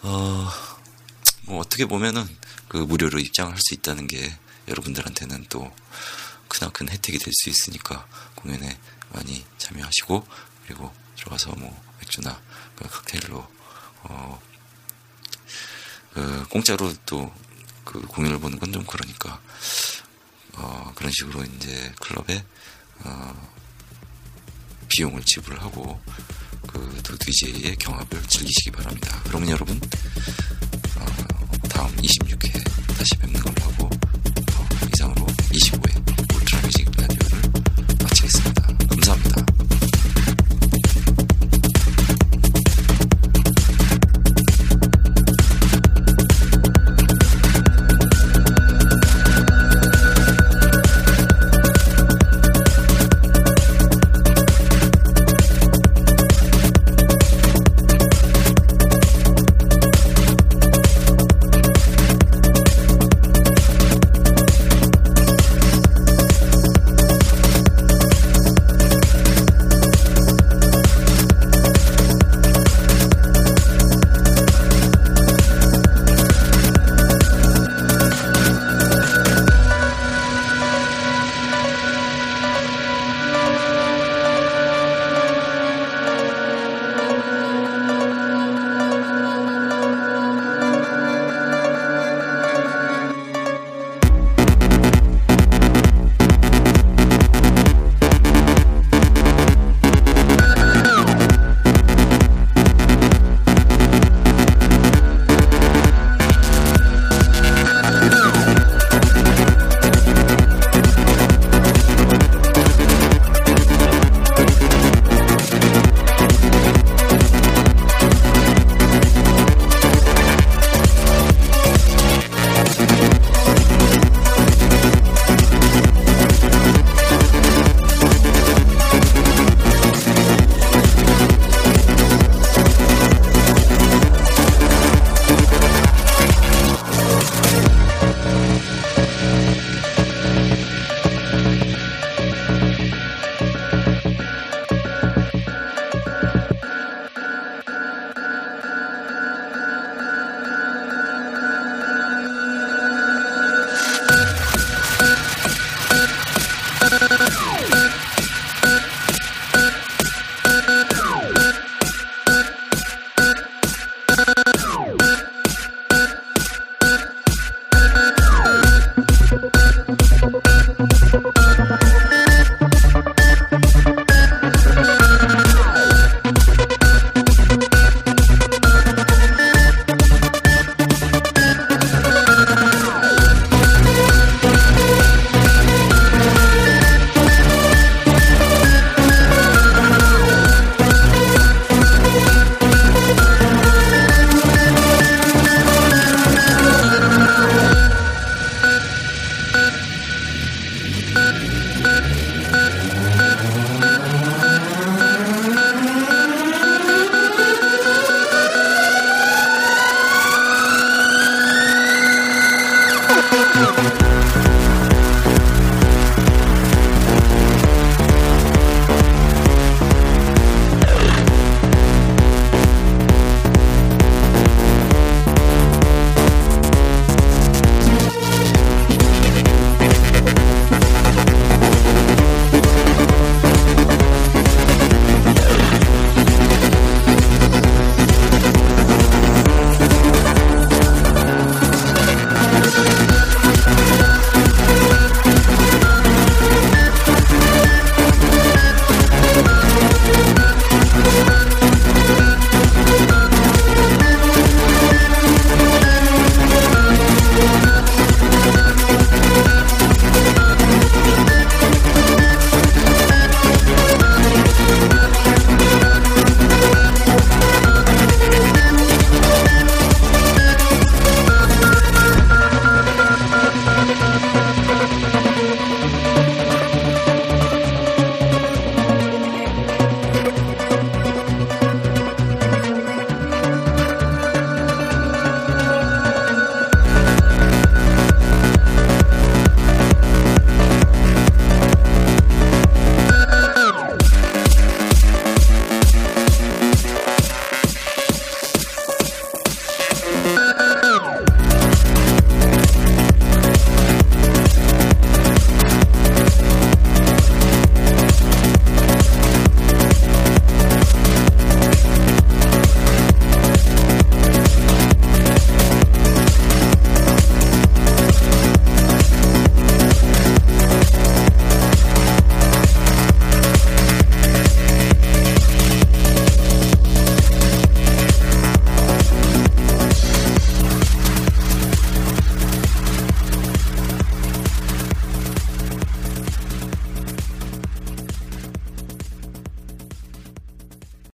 어, 뭐 어떻게 보면은 그 무료로 입장을 할수 있다는 게 여러분들한테는 또 크나큰 혜택이 될 수 있으니까 공연에 많이 참여하시고 그리고 들어가서 뭐 맥주나 그 칵테일로 어, 그 공짜로 또 그 공연을 보는 건 좀 그러니까 어, 그런 식으로 이제 클럽에 어, 비용을 지불하고 그두 DJ의 경합을 즐기시기 바랍니다. 그러면 여러분 어, 다음 26회 다시 뵙는 걸로